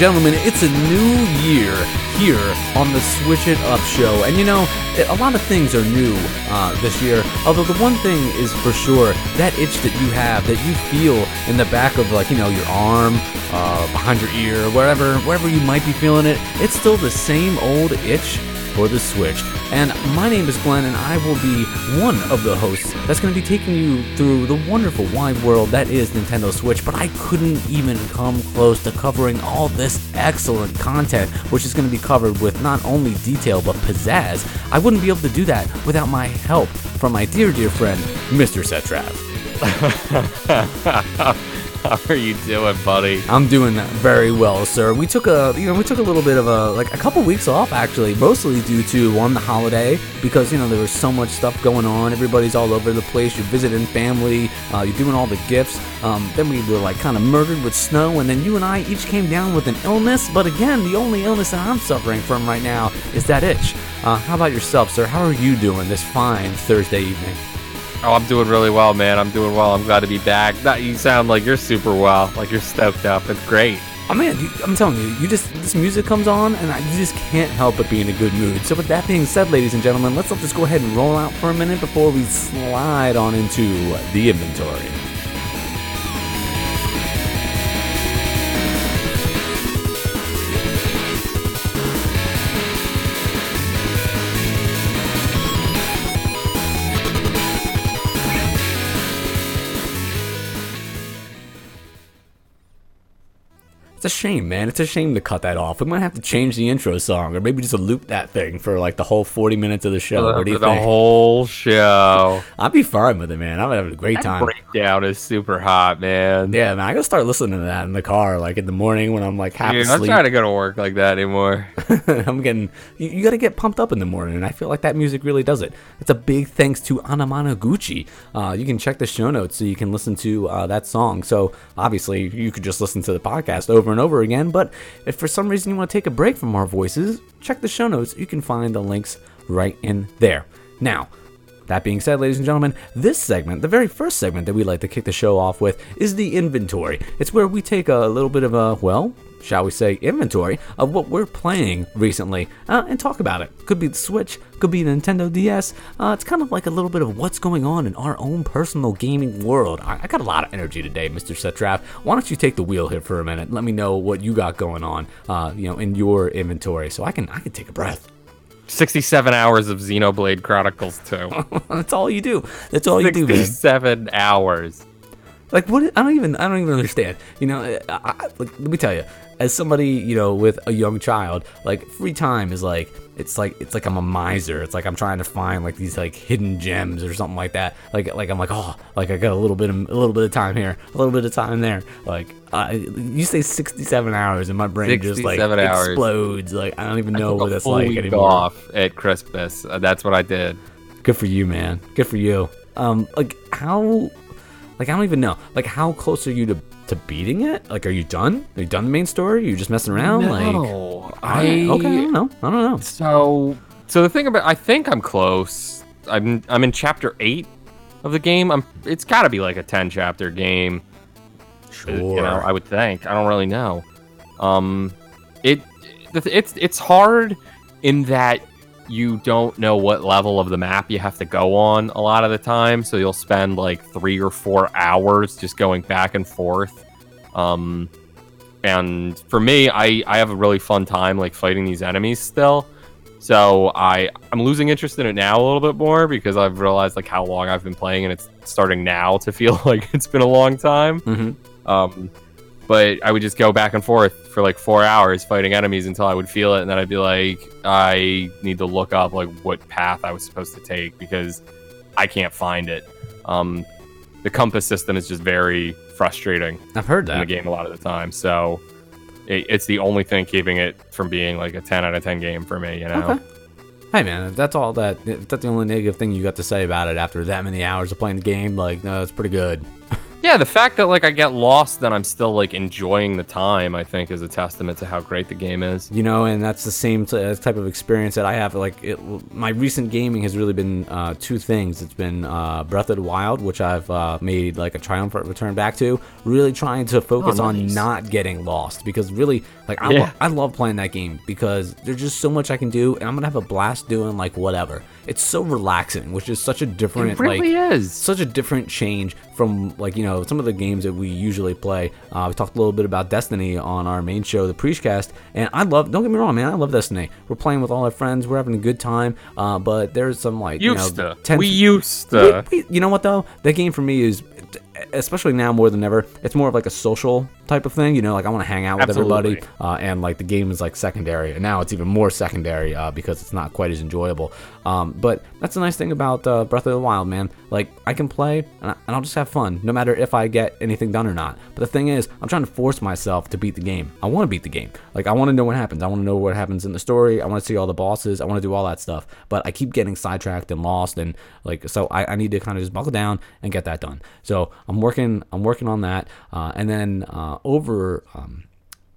Gentlemen, it's a new year here on the Switch It Up show. And you know, a lot of things are new uh, this year. Although the one thing is for sure that itch that you have, that you feel in the back of like, you know, your arm, uh, behind your ear, wherever, wherever you might be feeling it, it's still the same old itch for the Switch. And my name is Glenn, and I will be one of the hosts that's going to be taking you through the wonderful wide world that is Nintendo Switch. But I couldn't even come close to covering all this excellent content, which is going to be covered with not only detail but pizzazz. I wouldn't be able to do that without my help from my dear, dear friend, Mr. Setrap. How are you doing, buddy? I'm doing very well, sir. We took a, you know, we took a little bit of a, like a couple weeks off actually, mostly due to one the holiday because you know there was so much stuff going on. Everybody's all over the place. You're visiting family. Uh, you're doing all the gifts. Um, then we were like kind of murdered with snow, and then you and I each came down with an illness. But again, the only illness that I'm suffering from right now is that itch. Uh, how about yourself, sir? How are you doing this fine Thursday evening? Oh, I'm doing really well, man. I'm doing well. I'm glad to be back. That you sound like you're super well, like you're stoked up. It's great. Oh man, I'm telling you, you just this music comes on and I, you just can't help but be in a good mood. So with that being said, ladies and gentlemen, let's just go ahead and roll out for a minute before we slide on into the inventory. It's a shame, man. It's a shame to cut that off. We might have to change the intro song, or maybe just loop that thing for like the whole 40 minutes of the show. Uh, what do you the think? whole show. I'd be fine with it, man. I'm having a great That time. breakdown is super hot, man. Yeah, man. I gotta start listening to that in the car, like in the morning when I'm like half Dude, I'm asleep. trying to go to work like that anymore. I'm getting. You, you got to get pumped up in the morning, and I feel like that music really does it. It's a big thanks to Anamanaguchi. Uh, you can check the show notes so you can listen to uh, that song. So obviously, you could just listen to the podcast over and over again. But if for some reason you want to take a break from our voices, check the show notes. You can find the links right in there. Now. That being said, ladies and gentlemen, this segment, the very first segment that we like to kick the show off with, is the inventory. It's where we take a little bit of a, well, shall we say, inventory of what we're playing recently uh, and talk about it. Could be the Switch, could be Nintendo DS. Uh, it's kind of like a little bit of what's going on in our own personal gaming world. I, I got a lot of energy today, Mr. Setrap. Why don't you take the wheel here for a minute? Let me know what you got going on, uh, you know, in your inventory, so I can I can take a breath. 67 hours of Xenoblade Chronicles 2. That's all you do. That's all you do, man. 67 hours. Like what? I don't even. I don't even understand. You know, I, I, like, let me tell you. As somebody, you know, with a young child, like free time is like it's like it's like I'm a miser. It's like I'm trying to find like these like hidden gems or something like that. Like like I'm like oh like I got a little bit of a little bit of time here, a little bit of time there. Like I, you say 67 hours and my brain just like hours. explodes. Like I don't even know what that's like week anymore. off at Christmas. Uh, that's what I did. Good for you, man. Good for you. Um, like how, like I don't even know. Like how close are you to to beating it? Like, are you done? Are you done the main story? Are you just messing around? Like, No, I I okay, I don't know. I don't know. So, so the thing about I think I'm close. I'm I'm in chapter eight of the game. I'm. It's got to be like a ten chapter game. Sure. You know, I would think. I don't really know. Um, it it's it's hard in that you don't know what level of the map you have to go on a lot of the time. So you'll spend like three or four hours just going back and forth. Um, and for me, I I have a really fun time like fighting these enemies still. So I I'm losing interest in it now a little bit more because I've realized like how long I've been playing and it's starting now to feel like it's been a long time. Mhm. Um, but I would just go back and forth for like four hours fighting enemies until I would feel it, and then I'd be like, I need to look up like what path I was supposed to take because I can't find it. Um, the compass system is just very frustrating I've heard that in the game a lot of the time. So it, it's the only thing keeping it from being like a 10 out of 10 game for me, you know? Okay. Hey man, if that's all that. If that's the only negative thing you got to say about it after that many hours of playing the game, like no, it's pretty good. Yeah, the fact that like I get lost, then I'm still like enjoying the time. I think is a testament to how great the game is. you know and that's the same t- uh, type of experience that i have like it, my recent gaming has really been uh, two things it's been uh, breath of the wild which i've uh, made like a triumphant return back to really trying to focus Oh, on not getting lost because really like I, Yeah. lo- I love playing that game because there's just so much i can do and i'm gonna have a blast doing like whatever it's so relaxing which is such a different It really like is. such a different change from like you know some of the games that we usually play. Uh, we talked a little bit about Destiny on our main show, the Preachcast, and I love. Don't get me wrong, man, I love Destiny. We're playing with all our friends, we're having a good time. Uh, but there's some like Used you know, to. 10 we used to. we- we- you know what though? That game for me is, especially now more than ever, it's more of like a social type of thing. You know, like I want to hang out with everybody, uh, and like the game is like secondary, and now it's even more secondary uh, because it's not quite as enjoyable. Um, but that's the nice thing about uh, Breath of the Wild, man. Like I can play and, I, and I'll just have fun, no matter if I get anything done or not. But the thing is, I'm trying to force myself to beat the game. I want to beat the game. Like I want to know what happens. I want to know what happens in the story. I want to see all the bosses. I want to do all that stuff. But I keep getting sidetracked and lost, and like so I, I need to kind of just buckle down and get that done. So I'm working. I'm working on that. Uh, and then uh, over. Um,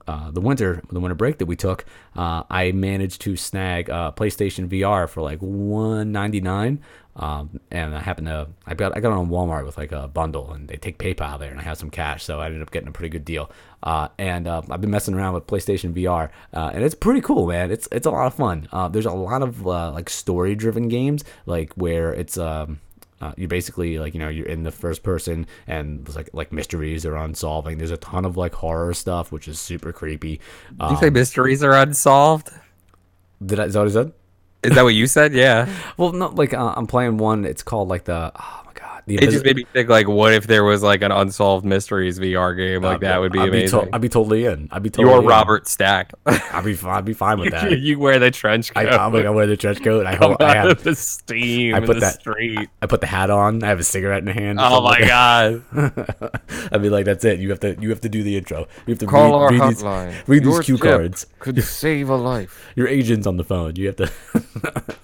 uh, the winter the winter break that we took, uh, I managed to snag uh, PlayStation VR for like 199 um, and I happened to I got I got it on Walmart with like a bundle and they take PayPal there and I have some cash so I ended up getting a pretty good deal. Uh, and uh, I've been messing around with PlayStation VR uh, and it's pretty cool, man. It's it's a lot of fun. Uh, there's a lot of uh, like story driven games like where it's um, uh, you basically like you know you're in the first person and there's like like mysteries are unsolving. There's a ton of like horror stuff which is super creepy. you Um, say mysteries are unsolved? did I, is that what I said? Is that what you said? Yeah. Well, no, like uh, I'm playing one. It's called like the oh the It just made me think like, what if there was like an unsolved mysteries VR game? Like that would be I'd amazing. Be to- I'd be totally in. I'd be totally. You're in. Robert Stack. I'd be. I'd be fine with that. you wear the trench coat. I'm gonna wear the trench coat. I Come hope I out have. of the steam I in put the that- street. I put the hat on. I have a cigarette in the hand. Oh my like god! I'd be like, that's it. You have to. You have to do the intro. You have to Call our read, read these, hotline. read these cue cards. Could save a life. Your agent's on the phone. You have to.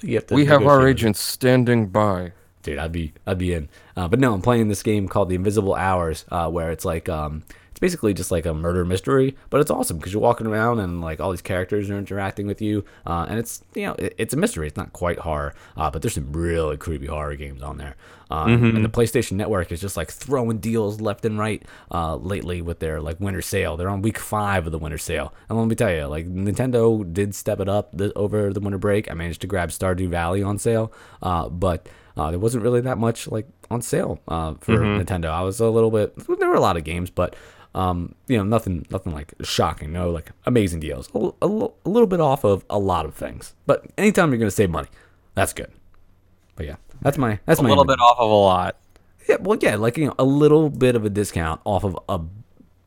you have to. We have our agents standing by. dude i'd be i'd be in uh, but no i'm playing this game called the invisible hours uh, where it's like um it's basically just like a murder mystery but it's awesome because you're walking around and like all these characters are interacting with you uh, and it's you know it, it's a mystery. It's not quite horror uh, but there's some really creepy horror games on there. Uh, and the playstation network is just like throwing deals left and right uh, lately with their like winter sale. They're on week five of the winter sale. And let me tell you like nintendo did step it up th- over the winter break. I managed to grab stardew valley on sale uh, but uh, there wasn't really that much like on sale uh, for Nintendo. I was a little bit. There were a lot of games, but um, you know, nothing, nothing like shocking. No, like amazing deals. A little bit off of a lot of things. But anytime you're gonna save money, that's good. But yeah, that's my that's A my little bit off of a lot. Yeah, well, yeah, like you know, a little bit of a discount off of a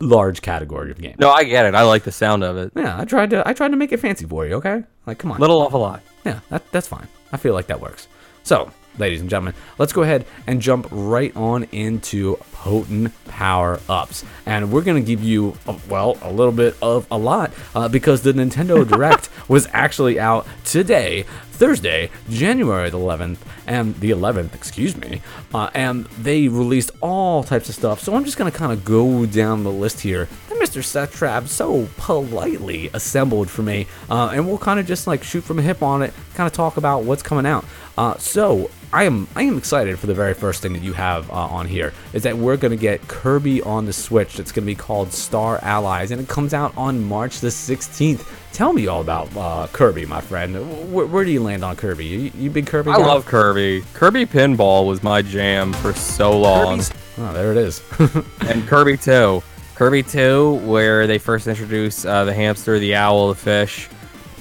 large category of games. No, I get it. I like the sound of it. Yeah, I tried to I tried to make it fancy for you. Okay, like come on. Little off a lot. Yeah, that, that's fine. I feel like that works. So, ladies and gentlemen, let's go ahead and jump right on into potent power ups. And we're going to give you, uh, well, a little bit of a lot uh, because the Nintendo Direct was actually out today, Thursday, January the 11th, and the 11th, excuse me. Uh, and they released all types of stuff. So I'm just to kind of go down the list here that Mr. Seth Trav so politely assembled for me. Uh, and we'll kind of just like shoot from a hip on it, kind of talk about what's coming out. Uh, so I am I am excited for the very first thing that you have uh, on here is that we're gonna get Kirby on the Switch. It's gonna be called Star Allies, and it comes out on March the 16th. Tell me all about uh, Kirby, my friend. Where, where do you land on Kirby? You, you big Kirby? I guy? love Kirby. Kirby Pinball was my jam for so long. Kirby's- Oh, there it is. and Kirby 2. Kirby 2, where they first introduce uh, the hamster, the owl, the fish.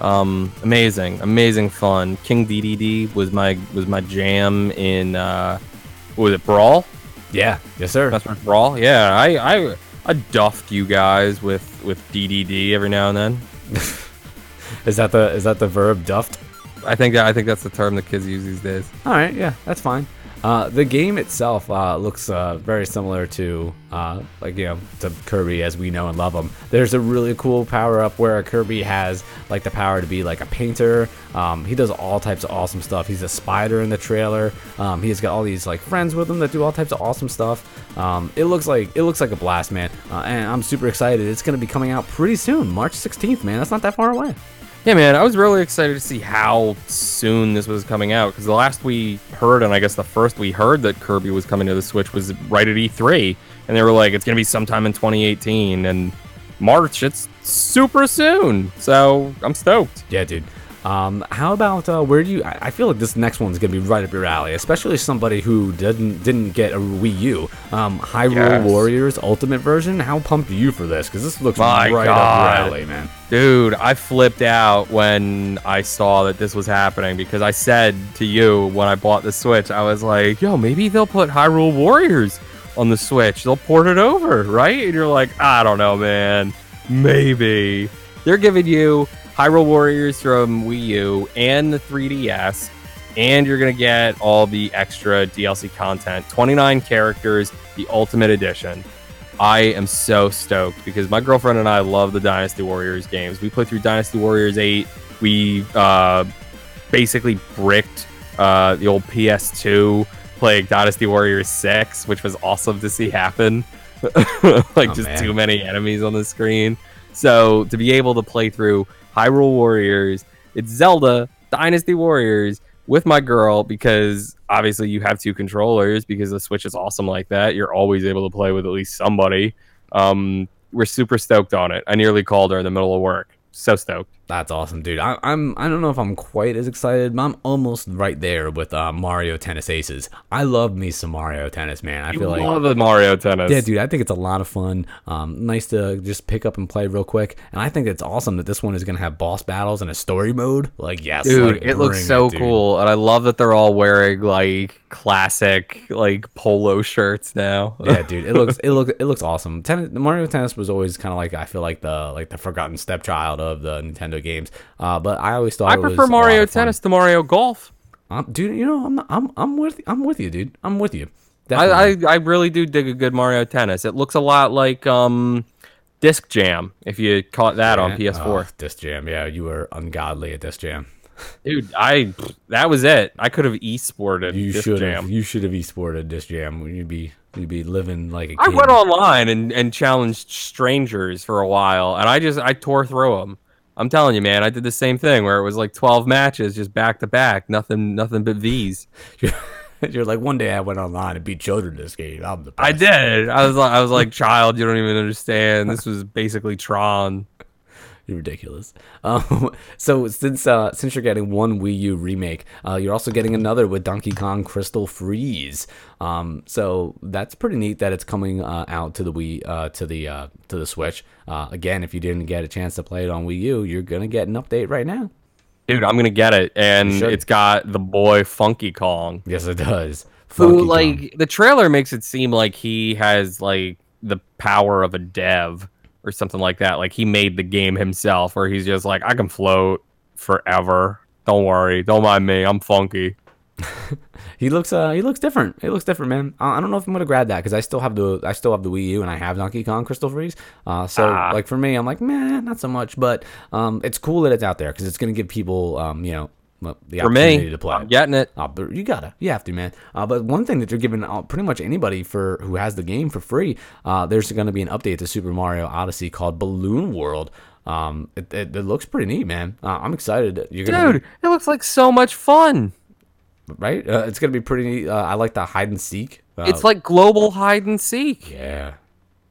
Um, amazing, amazing fun. King Dedede was my was my jam in uh, what was it Brawl? yeah, yes sir. That's what Brawl. Yeah, I I I duffed you guys with with Dedede every now and then. Is that the is that the verb duffed? I think I think that's the term the kids use these days. All right, yeah, that's fine. Uh, the game itself uh, looks uh, very similar to, uh, like you know, to Kirby as we know and love him. There's a really cool power up where Kirby has like the power to be like a painter. Um, he does all types of awesome stuff. He's a spider in the trailer. Um, he's got all these like friends with him that do all types of awesome stuff. Um, it looks like it looks like a blast, man, uh, and I'm super excited. It's gonna be coming out pretty soon, March 16th, man. That's not that far away. Yeah, man, I was really excited to see how soon this was coming out because the last we heard, and I guess the first we heard that Kirby was coming to the Switch was right at E3, and they were like, it's gonna be sometime in 2018, and March, it's super soon. So I'm stoked. Yeah, dude. Um, how about uh, where do you? I I feel like this next one's gonna be right up your alley, especially somebody who didn't didn't get a Wii U. Um, Hyrule Yes. Warriors Ultimate version. How pumped are you for this? Because this looks My right up your alley, man. Dude, I flipped out when I saw that this was happening because I said to you when I bought the Switch, I was like, yo, maybe they'll put Hyrule Warriors on the Switch. They'll port it over, right? And you're like, I don't know, man. Maybe. They're giving you Hyrule Warriors from Wii U and the 3DS, and you're going to get all the extra DLC content 29 characters, the Ultimate Edition. I am so stoked because my girlfriend and I love the Dynasty Warriors games. We played through Dynasty Warriors 8. We uh, basically bricked uh, the old PS2 playing Dynasty Warriors 6, which was awesome to see happen. like Oh, just man. too many enemies on the screen. So to be able to play through Hyrule Warriors, it's Zelda Dynasty Warriors with my girl because obviously you have two controllers because the Switch is awesome like that. You're always able to play with at least somebody. Um, we're super stoked on it. I nearly called her in the middle of work. So stoked. That's awesome, dude. I, I'm I don't know if I'm quite as excited, but I'm almost right there with uh, Mario Tennis Aces. I love me some Mario Tennis, man. I You feel like love the Mario Tennis. Yeah, dude, I think it's a lot of fun. Um, nice to just pick up and play real quick. And I think it's awesome that this one is going to have boss battles and a story mode. Like, yes. Dude, like, it looks so dude. cool, and I love that they're all wearing like classic like polo shirts now. yeah, dude, it looks it looks it looks awesome. Tennis, Mario Tennis was always kind of like I feel like the like the forgotten stepchild of the Nintendo games. Uh, but I always thought I prefer Mario. Tennis to Mario Golf. Um, dude. You know, I'm not, I'm I'm with I'm with you, dude. I'm with you. I, I I really do dig a good Mario Tennis. It looks a lot like um Disc Jam if you caught that on PS4. Oh, Disc Jam. Yeah, you were ungodly at Disc Jam. Dude, I that was it. I could have e-sported You should have. You should have esported Disc Jam. You'd be you'd be living like a I king. went online and, and challenged strangers for a while, and I just I tore through them. I'm telling you, man, I did the same thing where it was like 12 matches just back to back, nothing nothing but V's. You're like one day I went online and beat children this game. I'm the best. I did. I was like I was like, child, you don't even understand. This was basically Tron. You're ridiculous. Um, so since uh, since you're getting one Wii U remake, uh, you're also getting another with Donkey Kong Tropical Freeze. Um, so that's pretty neat that it's coming uh, out to the Wii uh, to the uh, to the Switch. Uh, again, if you didn't get a chance to play it on Wii U, you're gonna get an update right now. Dude, I'm gonna get it, and it's got the boy Funky Kong. Yes, it does. Who Funky like Kong. the trailer makes it seem like he has like the power of a dev or something like that. Like he made the game himself, or he's just like, I can float forever. Don't worry, don't mind me. I'm funky. He looks uh he looks different. He looks different, man. I I don't know if I'm gonna grab that because I still have the I still have the Wii U and I have Donkey Kong Tropical Freeze. Uh, so Ah. like for me, I'm like, man, not so much. But um, it's cool that it's out there because it's gonna give people um, you know, the For opportunity me, to play. I'm getting it. Uh, but you gotta, you have to, man. Uh, but one thing that you're giving uh, pretty much anybody for who has the game for free, uh, there's going to be an update to Super Mario Odyssey called Balloon World. Um, it, it, it looks pretty neat, man. Uh, I'm excited. You're gonna, Dude, it looks like so much fun. right? Uh, it's gonna be pretty neat. Uh, I like the hide and seek. It's like global hide and seek. yeah,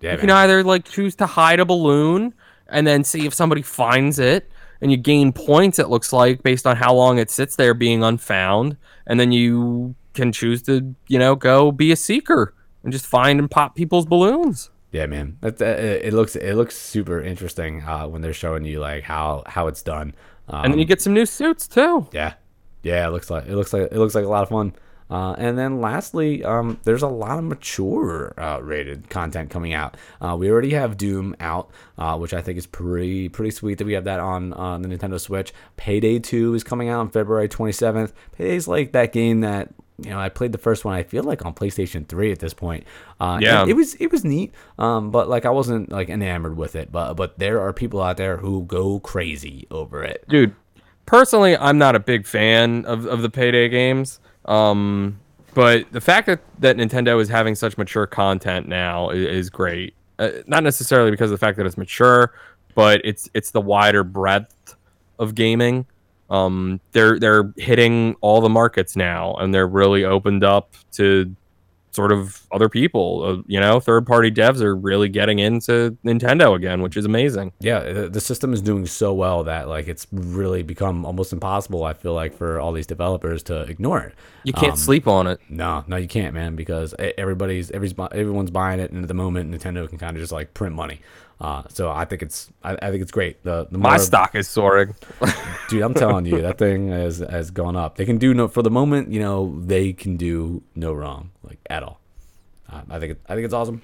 yeah, You man. can either like choose to hide a balloon and then see if somebody finds it, and you gain points. It looks like based on how long it sits there being unfound, and then you can choose to you know go be a seeker and just find and pop people's balloons. Yeah, man. Uh, it it looks it looks super interesting uh, when they're showing you like how how it's done. Um, And then you get some new suits too. Yeah, yeah. It looks like it looks like it looks like a lot of fun. Uh, and then lastly, um, there's a lot of mature uh, rated content coming out. Uh, we already have Doom out, uh, which I think is pretty pretty sweet that we have that on on the Nintendo Switch. Payday 2 is coming out on February 27th. Payday's like that game that you know, I played the first one. I feel like on PlayStation Three at this point. Uh, Yeah. it was it was neat. Um, but like I wasn't like enamored with it. But but there are people out there who go crazy over it. dude personally i'm not a big fan of, of the payday games um but the fact that, that nintendo is having such mature content now is, is great. Uh, not necessarily because of the fact that it's mature but it's it's the wider breadth of gaming. Um they're they're hitting all the markets now and they're really opened up to sort of other people uh, you know third party devs are really getting into nintendo again which is amazing Yeah, the, the system is doing so well that like it's really become almost impossible. I feel like for all these developers to ignore it. you can't Um, sleep on it No, no, you can't, man, because everybody's bu- everyone's buying it, and at the moment, Nintendo can kind of just like print money. Uh, so I think it's I, I think it's great. The the my stock is soaring dude, I'm telling you, that thing has has gone up. They can do no for the moment, you know, they can do no wrong, like at all. Uh, I think it, I think it's awesome.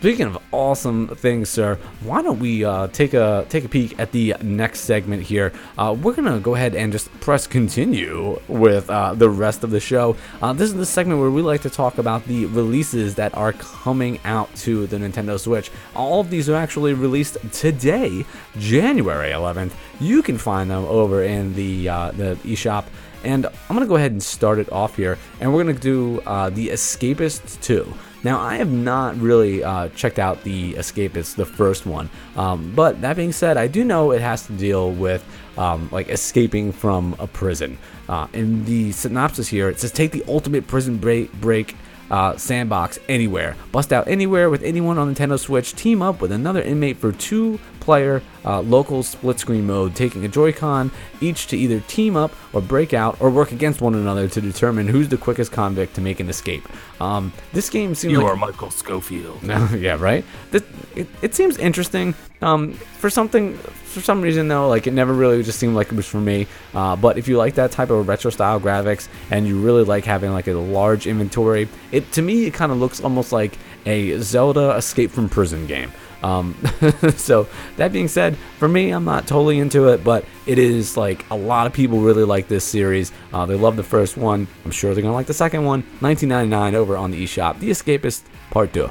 Speaking of awesome things, sir, why don't we uh, take a take a peek at the next segment here? Uh, we're gonna go ahead and just press continue with uh, the rest of the show. Uh, this is the segment where we like to talk about the releases that are coming out to the Nintendo Switch. All of these are actually released today, January 11th. You can find them over in the uh, the eShop. And I'm gonna go ahead and start it off here, and we're gonna do uh, the Escapists 2. Now, I have not really uh, checked out the Escapists, the first one, um, but that being said, I do know it has to deal with um, like escaping from a prison. Uh, in the synopsis here, it says take the ultimate prison break, break uh, sandbox anywhere, bust out anywhere with anyone on Nintendo Switch, team up with another inmate for two player uh, local split screen mode, taking a Joy-Con each to either team up or break out or work against one another to determine who's the quickest convict to make an escape. Um, this game seems like You are Michael Schofield. yeah, right. This, it, it seems interesting. Um, for something, for some reason though, like it never really just seemed like it was for me. Uh, but if you like that type of retro style graphics and you really like having like a large inventory, it to me it kind of looks almost like a Zelda Escape from Prison game. Um, so that being said, for me, I'm not totally into it, but it is like a lot of people really like this series. Uh, they love the first one. I'm sure they're gonna like the second one. 19.99 over on the eShop. The Escapist Part Two.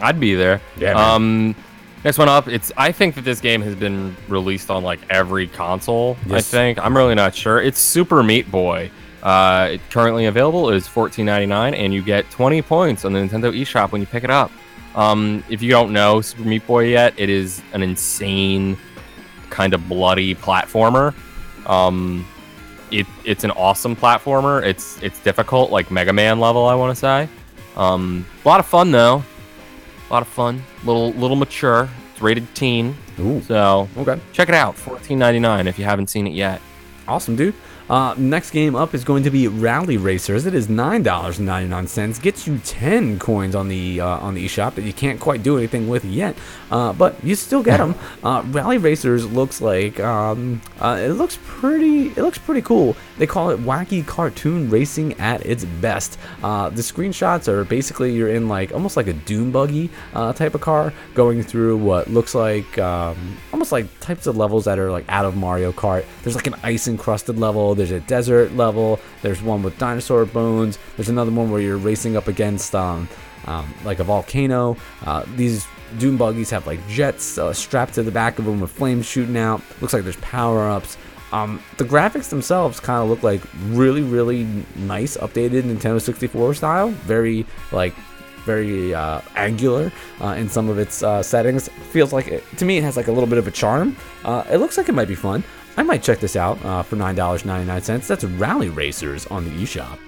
I'd be there. Yeah, man. Um, next one up. It's. I think that this game has been released on like every console. I think. I'm really not sure. It's Super Meat Boy. Uh, currently available is $14.99, and you get 20 points on the Nintendo eShop when you pick it up. Um, if you don't know Super Meat Boy yet, it is an insane, kind of bloody platformer. Um, it, it's an awesome platformer. It's it's difficult, like Mega Man level, I want to say. Um, a lot of fun though. A lot of fun. Little little mature. It's rated teen. Ooh. So Okay. check it out. Fourteen ninety nine if you haven't seen it yet. Awesome, dude. Uh, next game up is going to be Rally Racers. It is nine dollars and ninety nine cents. Gets you ten coins on the uh, on the eShop that you can't quite do anything with yet, uh, but you still get them. Uh, Rally Racers looks like um, uh, it looks pretty. It looks pretty cool. They call it wacky cartoon racing at its best. Uh, the screenshots are basically you're in like almost like a dune buggy uh, type of car going through what looks like um, almost like types of levels that are like out of Mario Kart. There's like an ice encrusted level. There's a desert level. There's one with dinosaur bones. There's another one where you're racing up against um, um, like a volcano. Uh, these Doom buggies have like jets uh, strapped to the back of them with flames shooting out. Looks like there's power ups. Um, the graphics themselves kind of look like really, really nice, updated Nintendo 64 style. Very like very uh, angular uh, in some of its uh, settings. Feels like it, to me it has like a little bit of a charm. Uh, it looks like it might be fun. I might check this out uh, for nine dollars ninety nine cents. That's Rally Racers on the eShop.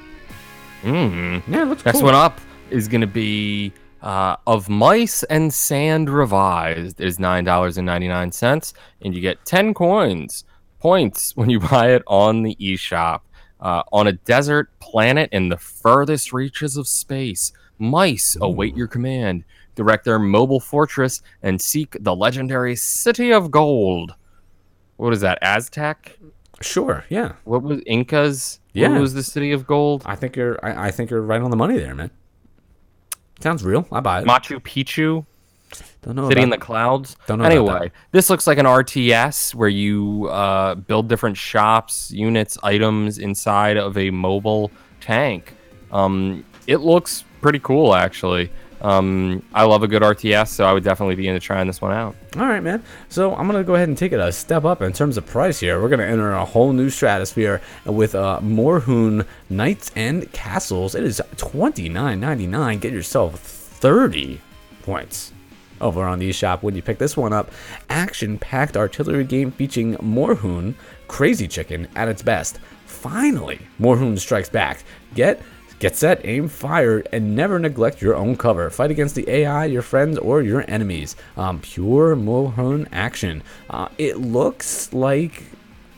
Mm. Yeah, it looks Next cool. one up is going to be uh, of Mice and Sand Revised. It is nine dollars and ninety nine cents, and you get ten coins points when you buy it on the eShop. Uh, on a desert planet in the furthest reaches of space, mice await your command. Direct their mobile fortress and seek the legendary City of Gold. What is that? Aztec? Sure, yeah. What was Incas? Yeah. What was the City of Gold? I think you're. I, I think you're right on the money there, man. Sounds real. I buy it. Machu Picchu. Don't know. City in the Clouds. Don't know about Anyway, this looks like an RTS where you uh, build different shops, units, items inside of a mobile tank. Um, it looks pretty cool, actually. Um, I love a good RTS, so I would definitely be into trying this one out. All right, man. So I'm gonna go ahead and take it a step up in terms of price here. We're gonna enter a whole new stratosphere with uh, Moorhuhn Knights and Castles. It is $29.99. Get yourself 30 points over on the shop when you pick this one up. Action-packed artillery game featuring Moorhuhn, Crazy Chicken at its best. Finally, Moorhuhn strikes back. Get Get set, aim, fire, and never neglect your own cover. Fight against the AI, your friends, or your enemies. Um, pure Moorhuhn action. Uh, it looks like.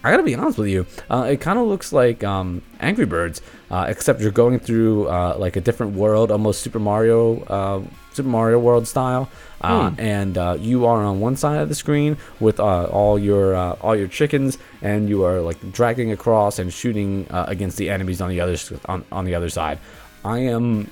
I gotta be honest with you. Uh, it kind of looks like um, Angry Birds, uh, except you're going through uh, like a different world, almost Super Mario, uh, Super Mario World style. Uh, And uh, you are on one side of the screen with uh, all your uh, all your chickens, and you are like dragging across and shooting uh, against the enemies on the other on, on the other side. I am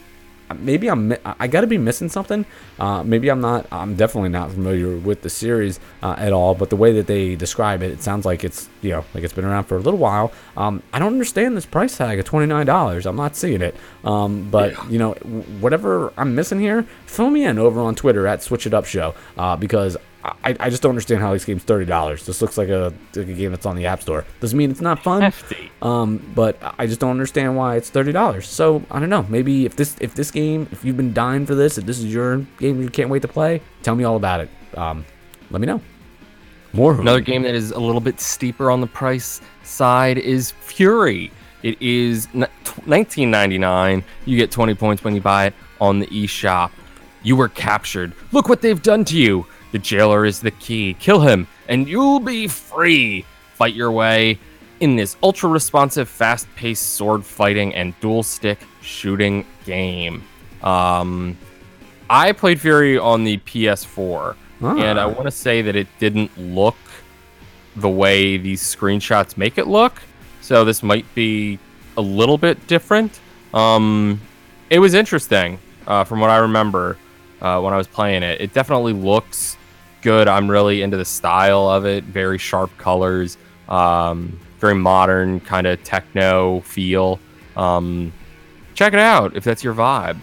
maybe I'm I got to be missing something. Uh, maybe I'm not. I'm definitely not familiar with the series uh, at all. But the way that they describe it, it sounds like it's you know like it's been around for a little while. Um, I don't understand this price tag of twenty nine dollars. I'm not seeing it. Um, but you know whatever I'm missing here, fill me in over on Twitter at Switch It Up Show uh, because. I, I just don't understand how this game's thirty dollars. This looks like a, like a game that's on the App Store. Doesn't mean it's not fun. Hefty. Um, but I just don't understand why it's thirty dollars. So I don't know. Maybe if this if this game, if you've been dying for this, if this is your game you can't wait to play, tell me all about it. Um, let me know. More Another game that is a little bit steeper on the price side is Furi. It is n- t- 19.99. You get 20 points when you buy it on the eShop. You were captured. Look what they've done to you. The jailer is the key. Kill him, and you'll be free. Fight your way in this ultra responsive, fast paced sword fighting and dual stick shooting game. Um, I played Furi on the PS4, and I Ah. want to say that it didn't look the way these screenshots make it look. So this might be a little bit different. Um, it was interesting uh, from what I remember uh, when I was playing it. It definitely looks good. I'm really into the style of it. Very sharp colors, um, very modern kind of techno feel. Um, check it out if that's your vibe.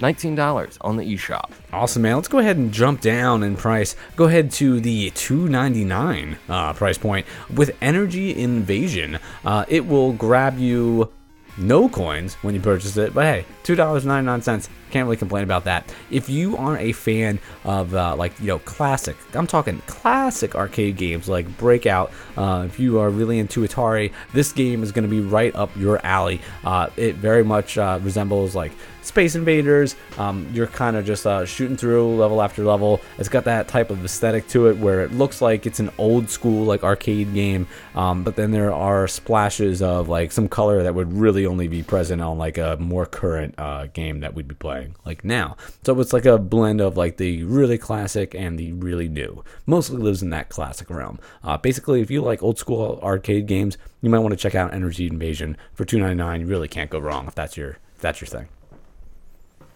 $19 on the eShop. Awesome, man. Let's go ahead and jump down in price. Go ahead to the $2.99 uh, price point with Energy Invasion. Uh, it will grab you no coins when you purchase it, but hey, $2.99. Can't really complain about that. If you are a fan of uh, like you know classic, I'm talking classic arcade games like Breakout. Uh, if you are really into Atari, this game is going to be right up your alley. Uh, it very much uh, resembles like Space Invaders. Um, you're kind of just uh, shooting through level after level. It's got that type of aesthetic to it where it looks like it's an old school like arcade game, um, but then there are splashes of like some color that would really only be present on like a more current uh, game that we'd be playing like now. So it's like a blend of like the really classic and the really new. Mostly lives in that classic realm. Uh, basically, if you like old school arcade games, you might want to check out Energy Invasion for $2.99. You really can't go wrong if that's your if that's your thing.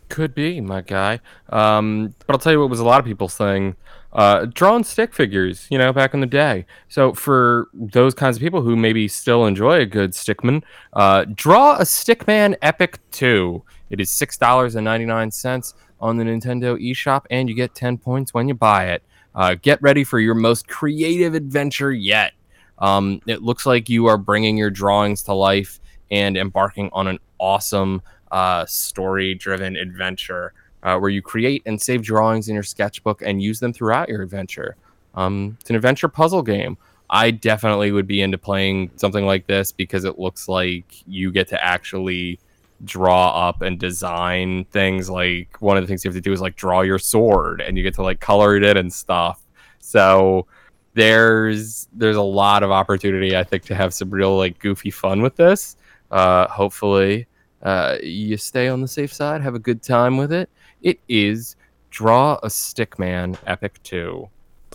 Could be, my guy. Um, but I'll tell you what was a lot of people's thing. Uh, drawn stick figures, you know, back in the day. So for those kinds of people who maybe still enjoy a good Stickman, uh, draw a Stickman Epic 2. It is $6.99 on the Nintendo eShop, and you get 10 points when you buy it. Uh, get ready for your most creative adventure yet. Um, it looks like you are bringing your drawings to life and embarking on an awesome uh, story driven adventure uh, where you create and save drawings in your sketchbook and use them throughout your adventure. Um, it's an adventure puzzle game. I definitely would be into playing something like this because it looks like you get to actually draw up and design things like one of the things you have to do is like draw your sword and you get to like color it in and stuff so there's there's a lot of opportunity i think to have some real like goofy fun with this uh hopefully uh you stay on the safe side have a good time with it it is draw a stickman epic 2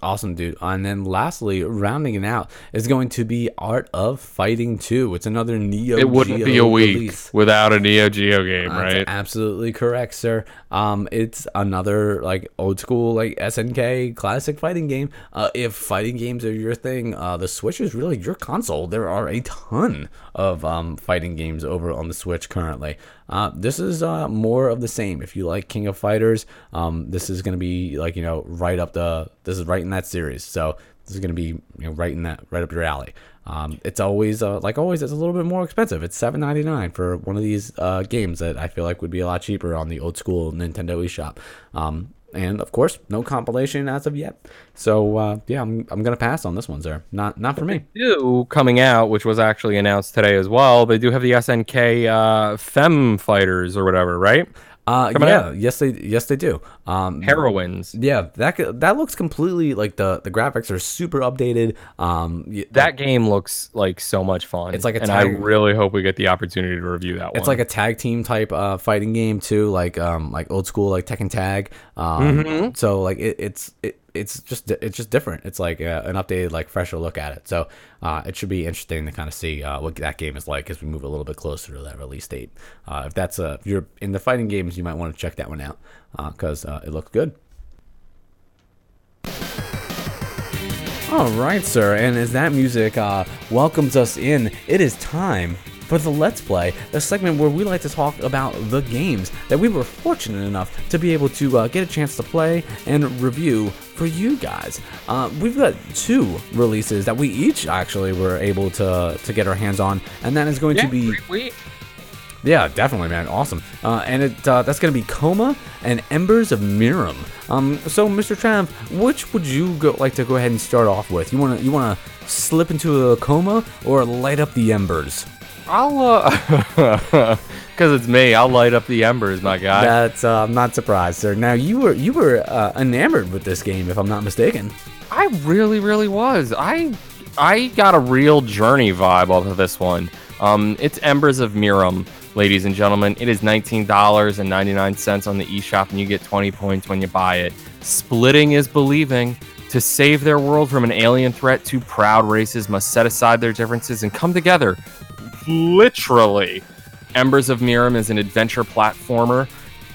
Awesome, dude. And then lastly, rounding it out is going to be Art of Fighting 2. It's another Neo It wouldn't Geo be a week release. without a Neo Geo game, right? absolutely correct, sir. Um, it's another like old school like SNK classic fighting game. Uh, if fighting games are your thing, uh, the Switch is really your console. There are a ton of um, fighting games over on the Switch currently. Uh, this is uh, more of the same. If you like King of Fighters, um, this is gonna be like you know right up the. This is right in that series. So this is gonna be you know right in that right up your alley. Um, it's always uh, like always. It's a little bit more expensive. It's seven ninety nine for one of these uh, games that I feel like would be a lot cheaper on the old school Nintendo eShop. Um, and of course, no compilation as of yet. So uh, yeah, I'm, I'm gonna pass on this one, sir. Not not for me. do coming out, which was actually announced today as well. They do have the SNK uh, Fem Fighters or whatever, right? Uh, Coming yeah, yes they yes they do. Um, Heroines. yeah, that that looks completely like the the graphics are super updated. Um, That game looks like so much fun. It's like a and I really hope we get the opportunity to review that one. It's like a tag team type uh, fighting game too, like um, like old school like Tekken Tag. Um, Mm-hmm. So like it, it's it, it's just it's just different. It's like uh, an updated like fresher look at it. So uh, it should be interesting to kind of see uh, what that game is like as we move a little bit closer to that release date. Uh, if that's uh, if you're in the fighting games, you might want to check that one out because uh, it looks good. All right, sir. And as that music welcomes us in, it is time for the Let's Play, a segment where we like to talk about the games that we were fortunate enough to be able to uh, get a chance to play and review for you guys. Uh, we've got two releases that we each actually were able to to get our hands on, and that is going to be we, yeah, definitely, man. Awesome. Uh, and it uh, that's gonna be Coma and Embers of Mirrim. Um, so, Mr. Trav, which would you go, like to go ahead and start off with? You wanna you wanna slip into a coma or light up the embers? I'll uh, because it's me. I'll light up the embers, my guy. That's uh, I'm not surprised, sir. Now you were you were uh, enamored with this game, if I'm not mistaken. I really, really was. I I got a real journey vibe off of this one. Um, it's Embers of Mirrim, ladies and gentlemen. It is nineteen dollars and ninety nine cents on the eShop, and you get twenty points when you buy it. Splitting is believing. To save their world from an alien threat, two proud races must set aside their differences and come together. Literally. Embers of Mirrim is an adventure platformer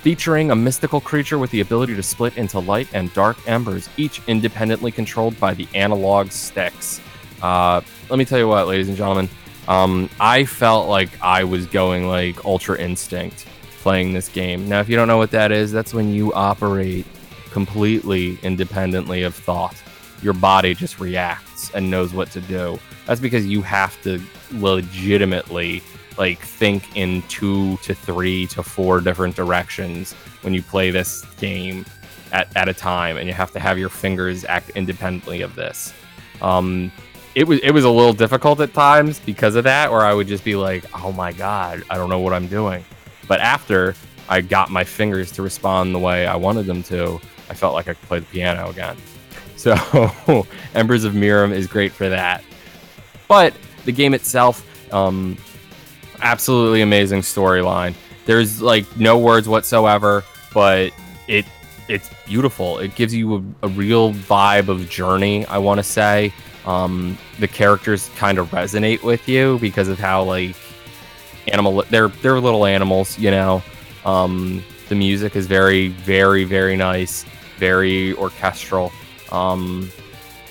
featuring a mystical creature with the ability to split into light and dark embers, each independently controlled by the analog sticks. Uh, let me tell you what, ladies and gentlemen, um, I felt like I was going like Ultra Instinct playing this game. Now, if you don't know what that is, that's when you operate completely independently of thought. Your body just reacts and knows what to do. That's because you have to legitimately like think in two to three to four different directions when you play this game at, at a time and you have to have your fingers act independently of this um it was it was a little difficult at times because of that where i would just be like oh my god i don't know what i'm doing but after i got my fingers to respond the way i wanted them to i felt like i could play the piano again so embers of mirrim is great for that but the game itself um absolutely amazing storyline. There's like no words whatsoever, but it it's beautiful. It gives you a, a real vibe of journey. I want to say um, the characters kind of resonate with you because of how like animal they're they're little animals, you know. Um, the music is very very very nice, very orchestral. Um,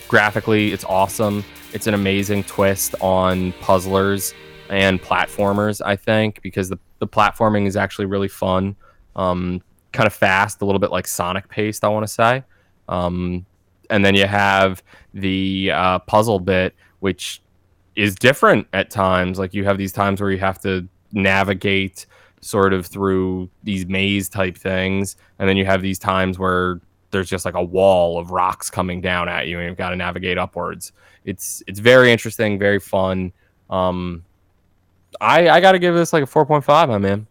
graphically, it's awesome. It's an amazing twist on puzzlers and platformers, I think, because the, the platforming is actually really fun. Um, kind of fast, a little bit like Sonic paced, I want to say. Um, and then you have the uh, puzzle bit, which is different at times. Like you have these times where you have to navigate sort of through these maze type things, and then you have these times where there's just like a wall of rocks coming down at you, and you've got to navigate upwards. It's it's very interesting, very fun. Um, I I got to give this like a four point five, my man.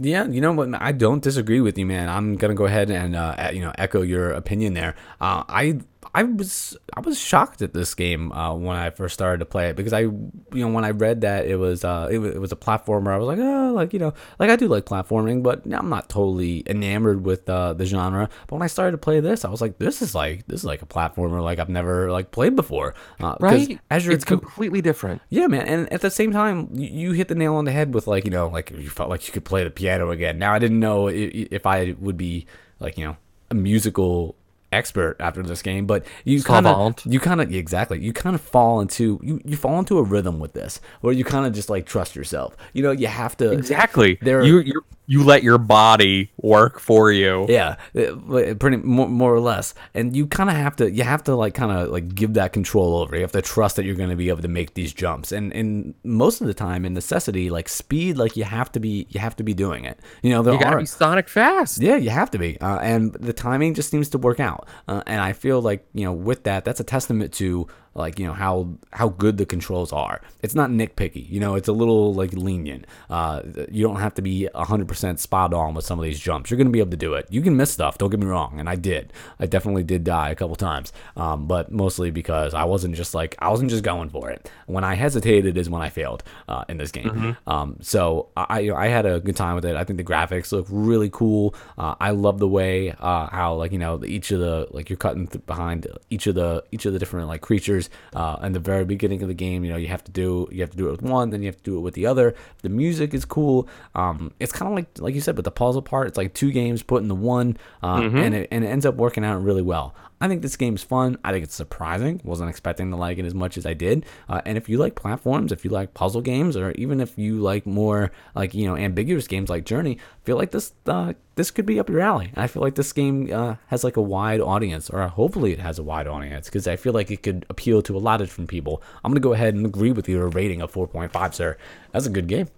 Yeah, you know what? I don't disagree with you, man. I'm gonna go ahead and uh, you know echo your opinion there. Uh, I I was I was shocked at this game uh, when I first started to play it because I you know when I read that it was uh it, wa- it was a platformer I was like oh like you know like I do like platforming but I'm not totally enamored with uh, the genre but when I started to play this I was like this is like this is like a platformer like I've never like played before uh, Right? as it's go- completely different. yeah, man, and at the same time, you, you hit the nail on the head with like you know, like you felt like you could play the piano again. Now I didn't know if I would be like you know a musical expert after this game, but you kind of you kind of exactly you kind of fall into you you fall into a rhythm with this where you kind of just like trust yourself. You know, you have to Exactly. There- you you you let your body work for you. Yeah, uh, pretty more, more or less. And you kind of have to, you have to like kind of like give that control over. You have to trust that you're going to be able to make these jumps. And and most of the time, in necessity, like speed, like you have to be, you have to be doing it. You know, there You gotta are. be Sonic fast. Yeah, you have to be, uh, and the timing just seems to work out. Uh, and I feel like you know, with that, that's a testament to like you know how how good the controls are. It's not nitpicky, you know. It's a little like lenient. Uh, you don't have to be hundred percent spot on with some of these jumps. You're gonna be able to do it. You can miss stuff. Don't get me wrong, and I did. I definitely did die a couple times, um, but mostly because I wasn't just like I wasn't just going for it. When I hesitated is when I failed uh, in this game. Um, so I I had a good time with it. I think the graphics look really cool. Uh, I love the way uh, how like you know each of the like you're cutting th- behind each of the each of the different like creatures. Uh, in the very beginning of the game, you know you have to do you have to do it with one, then you have to do it with the other. The music is cool. Um, it's kind of like like you said, but the puzzle part, it's like two games put into one, uh, and it and it ends up working out really well. I think this game's fun. I think it's surprising. Wasn't expecting to like it as much as I did. Uh, and if you like platforms, if you like puzzle games, or even if you like more like you know ambiguous games like Journey, I feel like this uh, this could be up your alley. I feel like this game uh, has like a wide audience, or hopefully it has a wide audience, because I feel like it could appeal to a lot of different people. I'm gonna go ahead and agree with your rating of 4.5, sir. That's a good game.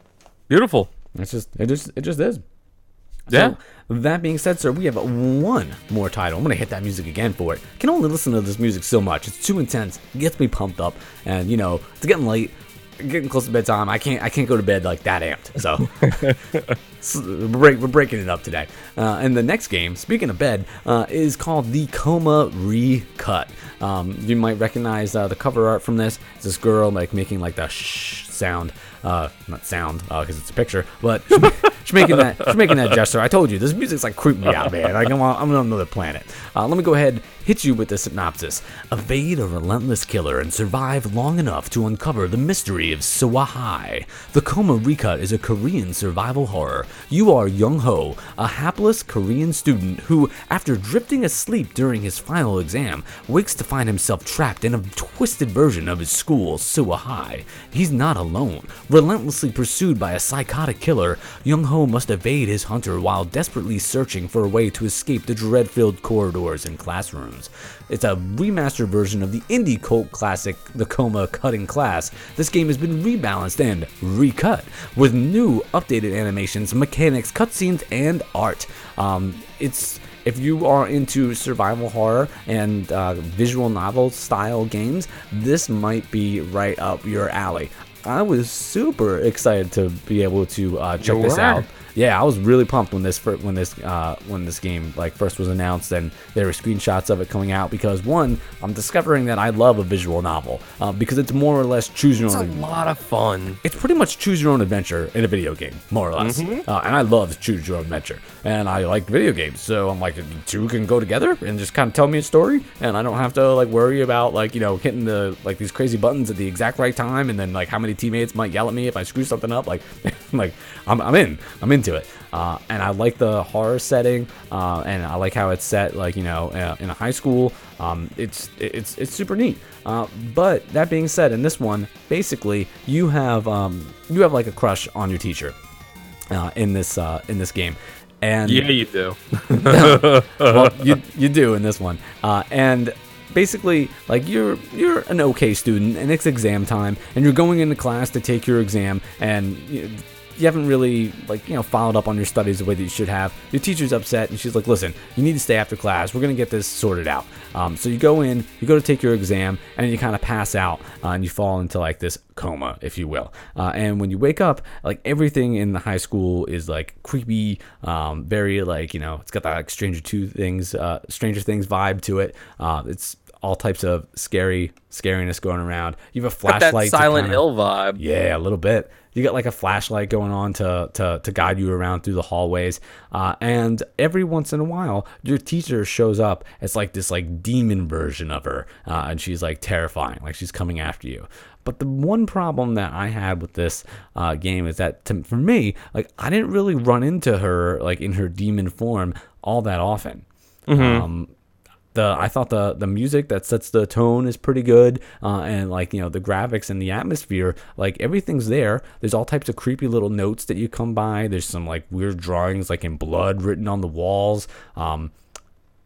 Beautiful. It's just it just it just is. Yeah. So, that being said, sir, we have one more title. I'm gonna hit that music again for it. Can only listen to this music so much. It's too intense. It gets me pumped up, and you know it's getting late, getting close to bedtime. I can't I can't go to bed like that amped. So. So, we're, break, we're breaking it up today. Uh, and the next game, speaking of bed, uh, is called The Coma Recut. Um, you might recognize uh, the cover art from this. It's this girl like making like the shh sound. Uh, not sound because it's a picture, but she's, she's making that she's making that gesture. I told you this music's like creeping me out, man. Like I'm on, I'm on another planet. Uh, let me go ahead and hit you with the synopsis. Evade a relentless killer and survive long enough to uncover the mystery of Sehwa High. The Coma Recut is a Korean survival horror. You are Young Ho, a hapless Korean student who, after drifting asleep during his final exam, wakes to find himself trapped in a twisted version of his school, Sehwa High. He's not alone. Relentlessly pursued by a psychotic killer, Young Ho must evade his hunter while desperately searching for a way to escape the dread filled corridors and classrooms. It's a remastered version of the indie cult classic The Coma Cutting Class. This game has been rebalanced and recut with new updated animations, mechanics, cutscenes, and art. Um, it's if you are into survival horror and uh, visual novel style games, this might be right up your alley. I was super excited to be able to uh, check You this were. out. Yeah, I was really pumped when this when this uh, when this game like first was announced and there were screenshots of it coming out because one, I'm discovering that I love a visual novel uh, because it's more or less choose your own. It's a lot of fun. It's pretty much choose your own adventure in a video game, more or less. Mm-hmm. Uh, and I love choose your own adventure, and I like video games, so I'm like, two can go together and just kind of tell me a story, and I don't have to like worry about like you know hitting the like these crazy buttons at the exact right time, and then like how many teammates might yell at me if I screw something up. Like, like I'm, I'm in, I'm into it. Uh, and I like the horror setting, uh, and I like how it's set, like you know, uh, in a high school. Um, it's it's it's super neat. Uh, but that being said, in this one, basically, you have um, you have like a crush on your teacher uh, in this uh, in this game, and Yeah, you do. well, you you do in this one, uh, and basically like you're you're an okay student and it's exam time and you're going into class to take your exam and you, you haven't really like you know followed up on your studies the way that you should have. Your teacher's upset and she's like listen you need to stay after class. We're to get this sorted out. Um, so you go in you go to take your exam and you kind of pass out uh, and you fall into like this coma if you will. Uh, and when you wake up like everything in the high school is like creepy um, very like you know it's got that like stranger two things uh, stranger things vibe to it. Uh, it's all types of scary scariness going around. You have a that flashlight. to Silent kinda- Hill vibe. yeah, a little bit. You got like a flashlight going on to to, to guide you around through the hallways, uh, and every once in a while, your teacher shows up. It's like this like demon version of her, uh, and she's like terrifying, like she's coming after you. But the one problem that I had with this uh, game is that to, for me, like I didn't really run into her like in her demon form all that often. Um, the I thought the the music that sets the tone is pretty good, uh, and like you know the graphics and the atmosphere, like everything's there. There's all types of creepy little notes that you come by. There's some like weird drawings like in blood written on the walls. Um,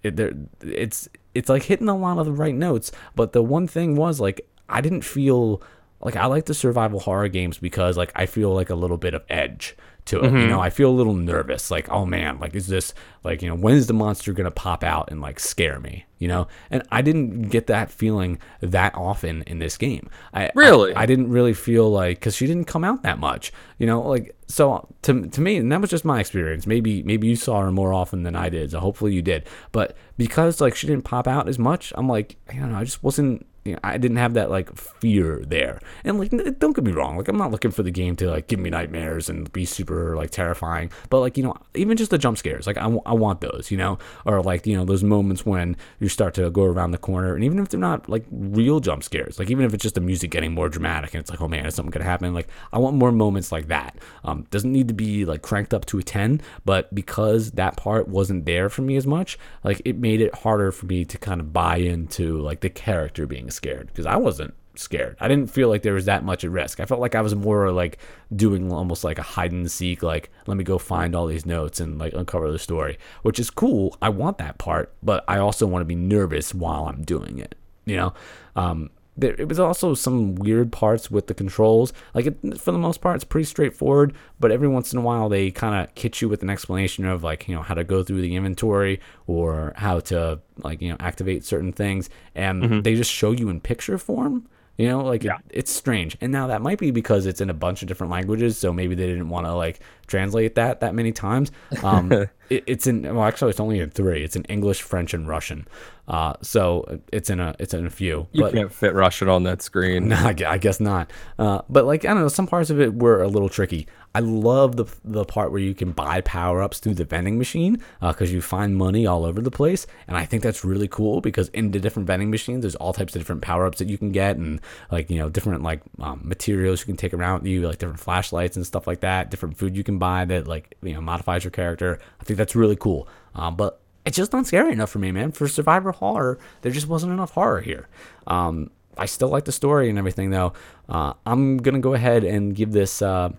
it, there, it's it's like hitting a lot of the right notes. But the one thing was like I didn't feel like I like the survival horror games because like I feel like a little bit of edge to it. You mm-hmm. know, I feel a little nervous. Like, oh man, like is this like you know when is the monster gonna pop out and like scare me? You know, and I didn't get that feeling that often in this game. I Really? I, I didn't really feel like because she didn't come out that much. You know, like so to to me, and that was just my experience. Maybe maybe you saw her more often than I did. So hopefully you did. But because like she didn't pop out as much, I'm like, I don't know, I just wasn't. You know, I didn't have that like fear there, and like don't get me wrong, like I'm not looking for the game to like give me nightmares and be super like terrifying, but like you know even just the jump scares, like I, w- I want those, you know, or like you know those moments when you start to go around the corner, and even if they're not like real jump scares, like even if it's just the music getting more dramatic and it's like oh man, is something gonna happen? Like I want more moments like that. Um, doesn't need to be like cranked up to a ten, but because that part wasn't there for me as much, like it made it harder for me to kind of buy into like the character being scared because I wasn't scared. I didn't feel like there was that much at risk. I felt like I was more like doing almost like a hide and seek, like let me go find all these notes and like uncover the story, which is cool. I want that part, but I also want to be nervous while I'm doing it. You know, um, there it was also some weird parts with the controls. Like it, for the most part, it's pretty straightforward. But every once in a while, they kind of hit you with an explanation of like you know how to go through the inventory or how to like you know activate certain things, and mm-hmm. they just show you in picture form. You know, like it, it's strange. And now that might be because it's in a bunch of different languages, so maybe they didn't want to like translate that that many times. Um, it, it's in well, actually, it's only in three. It's in English, French, and Russian. Uh, so it's in a it's in a few. You but can't fit Russian on that screen. no, I I guess not. Uh, but like I don't know, some parts of it were a little tricky. I love the the part where you can buy power ups through the vending machine because you find money all over the place, and I think that's really cool because in the different vending machines, there's all types of different power ups that you can get, and like you know different like um, materials you can take around you, like different flashlights and stuff like that. Different food you can buy that like you know modifies your character. I think that's really cool. Um, but it's just not scary enough for me, man. For survivor horror, there just wasn't enough horror here. Um, I still like the story and everything, though. Uh, I'm gonna go ahead and give this. Uh,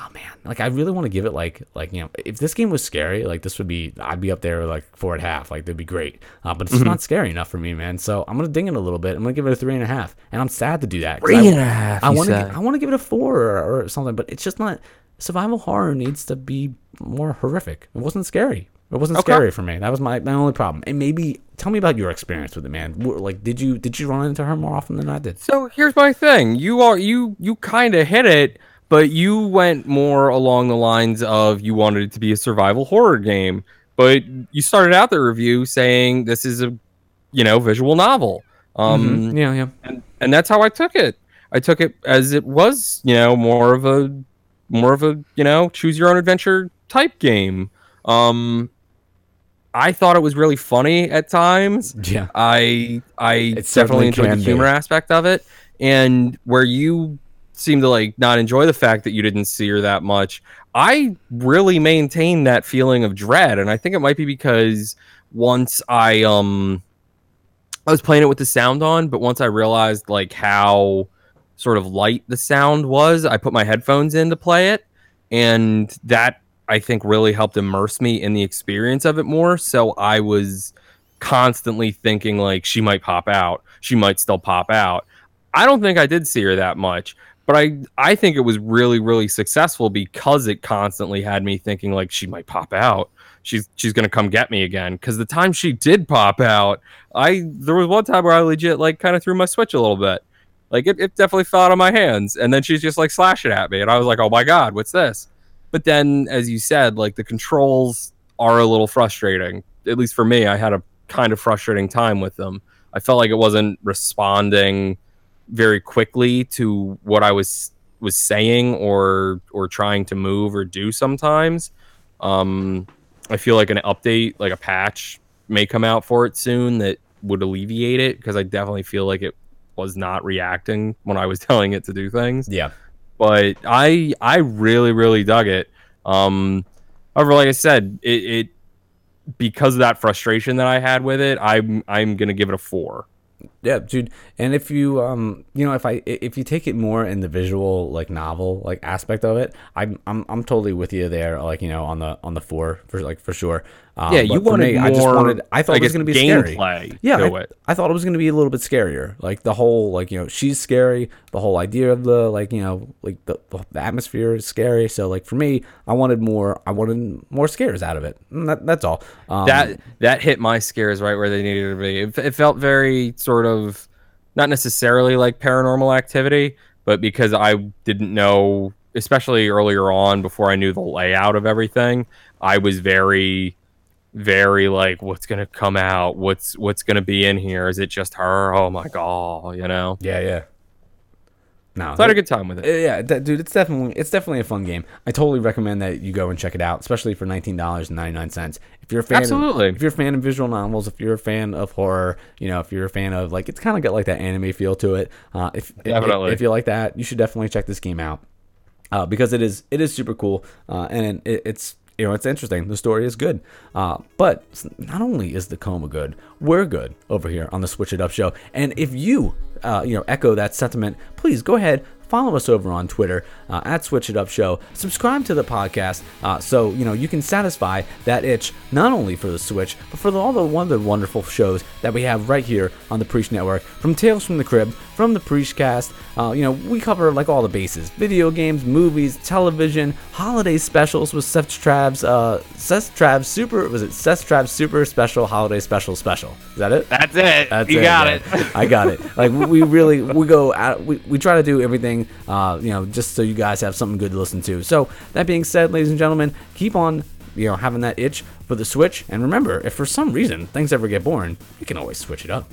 oh man, like I really want to give it like like you know, if this game was scary, like this would be, I'd be up there like four and a half, like that'd be great. Uh, but it's not scary enough for me, man. So I'm gonna ding it a little bit. I'm gonna give it a three and a half, and I'm sad to do that. 'cause I- Three and a half, I want to. I want to give it a four or, or something, but it's just not. Survival horror needs to be more horrific. It wasn't scary. It wasn't Okay. scary for me. That was my, my only problem. And maybe tell me about your experience with it, man. Like, did you did you run into her more often than I did? So here's my thing. You are you you kind of hit it, but you went more along the lines of you wanted it to be a survival horror game. But you started out the review saying this is a you know visual novel. Um, yeah, yeah. and and that's how I took it. I took it as it was, you know, more of a more of a you know choose your own adventure type game. Um, I thought it was really funny at times. Yeah. I I It definitely enjoyed the can be. humor aspect of it, and where you seem to like not enjoy the fact that you didn't see her that much. I really maintain that feeling of dread, and I think it might be because once I um I was playing it with the sound on, but once I realized like how sort of light the sound was, I put my headphones in to play it, and that I think really helped immerse me in the experience of it more. So I was constantly thinking like she might pop out, she might still pop out. I don't think I did see her that much, but I I think it was really really successful because it constantly had me thinking like she might pop out. She's she's gonna come get me again. Because the time she did pop out, I there was one time where I legit like kind of threw my switch a little bit. Like it, it definitely fell out of my hands, and then she's just like slashing at me, and I was like, "Oh my god, what's this?" But then, as you said, like the controls are a little frustrating. At least for me, I had a kind of frustrating time with them. I felt like it wasn't responding very quickly to what I was was saying or or trying to move or do sometimes. Um, I feel like an update, like a patch, may come out for it soon that would alleviate it because I definitely feel like it was not reacting when I was telling it to do things. Yeah. But I I really really dug it. Um, however, like I said, it, it because of that frustration that I had with it, I'm I'm gonna give it a four. Yeah, dude. And if you um you know if I if you take it more in the visual like novel like aspect of it, I'm I'm I'm totally with you there. Like you know on the on the four for like for sure. Um, yeah, you wanted me, more. I just wanted. I thought I it was going to be scary. gameplay Yeah, I. I thought it was going to be a little bit scarier. Like the whole like you know she's scary. The whole idea of the like you know like the, the atmosphere is scary. So like for me, I wanted more. I wanted more scares out of it. That, that's all. Um, that that hit my scares right where they needed to be. It, it felt very sort of not necessarily like paranormal activity, but because I didn't know, especially earlier on before I knew the layout of everything, I was very very like what's going to come out? What's what's going to be in here? Is it just her? Oh my god, you know. yeah, yeah. No, So I had a good time with it. Uh, yeah, that, dude, it's definitely it's definitely a fun game. I totally recommend that you go and check it out, especially for nineteen dollars and ninety nine cents. If you're a fan, Absolutely. Of, if you're a fan of visual novels, if you're a fan of horror, you know, if you're a fan of like, it's kind of got like that anime feel to it. Uh, if Definitely. if, if you like that, you should definitely check this game out uh, because it is it is super cool uh, and it, it's you know it's interesting. The story is good, uh, but not only is the coma good, we're good over here on the Switch It Up show. And if you uh, you know echo that sentiment, please go ahead. Follow us over on Twitter uh, at Switch It Up Show. Subscribe to the podcast uh, so you know you can satisfy that itch not only for the Switch but for the, all the other wonderful shows that we have right here on the Preach Network. From Tales from the Crib, from the Preachcast, uh, you know we cover like all the bases: video games, movies, television, holiday specials with Seth Trav's uh, Seth Trav's Super was it Seth Trav's Super Special Holiday Special Special? Is that it? That's it. That's you got yeah. it. I got it. Like we- really we go out, we, we try to do uh, you know just so you guys have something good to listen to. So that being said, ladies and gentlemen, keep on you know having that itch for the Switch, and remember, if for some reason things ever get boring, you can always switch it up.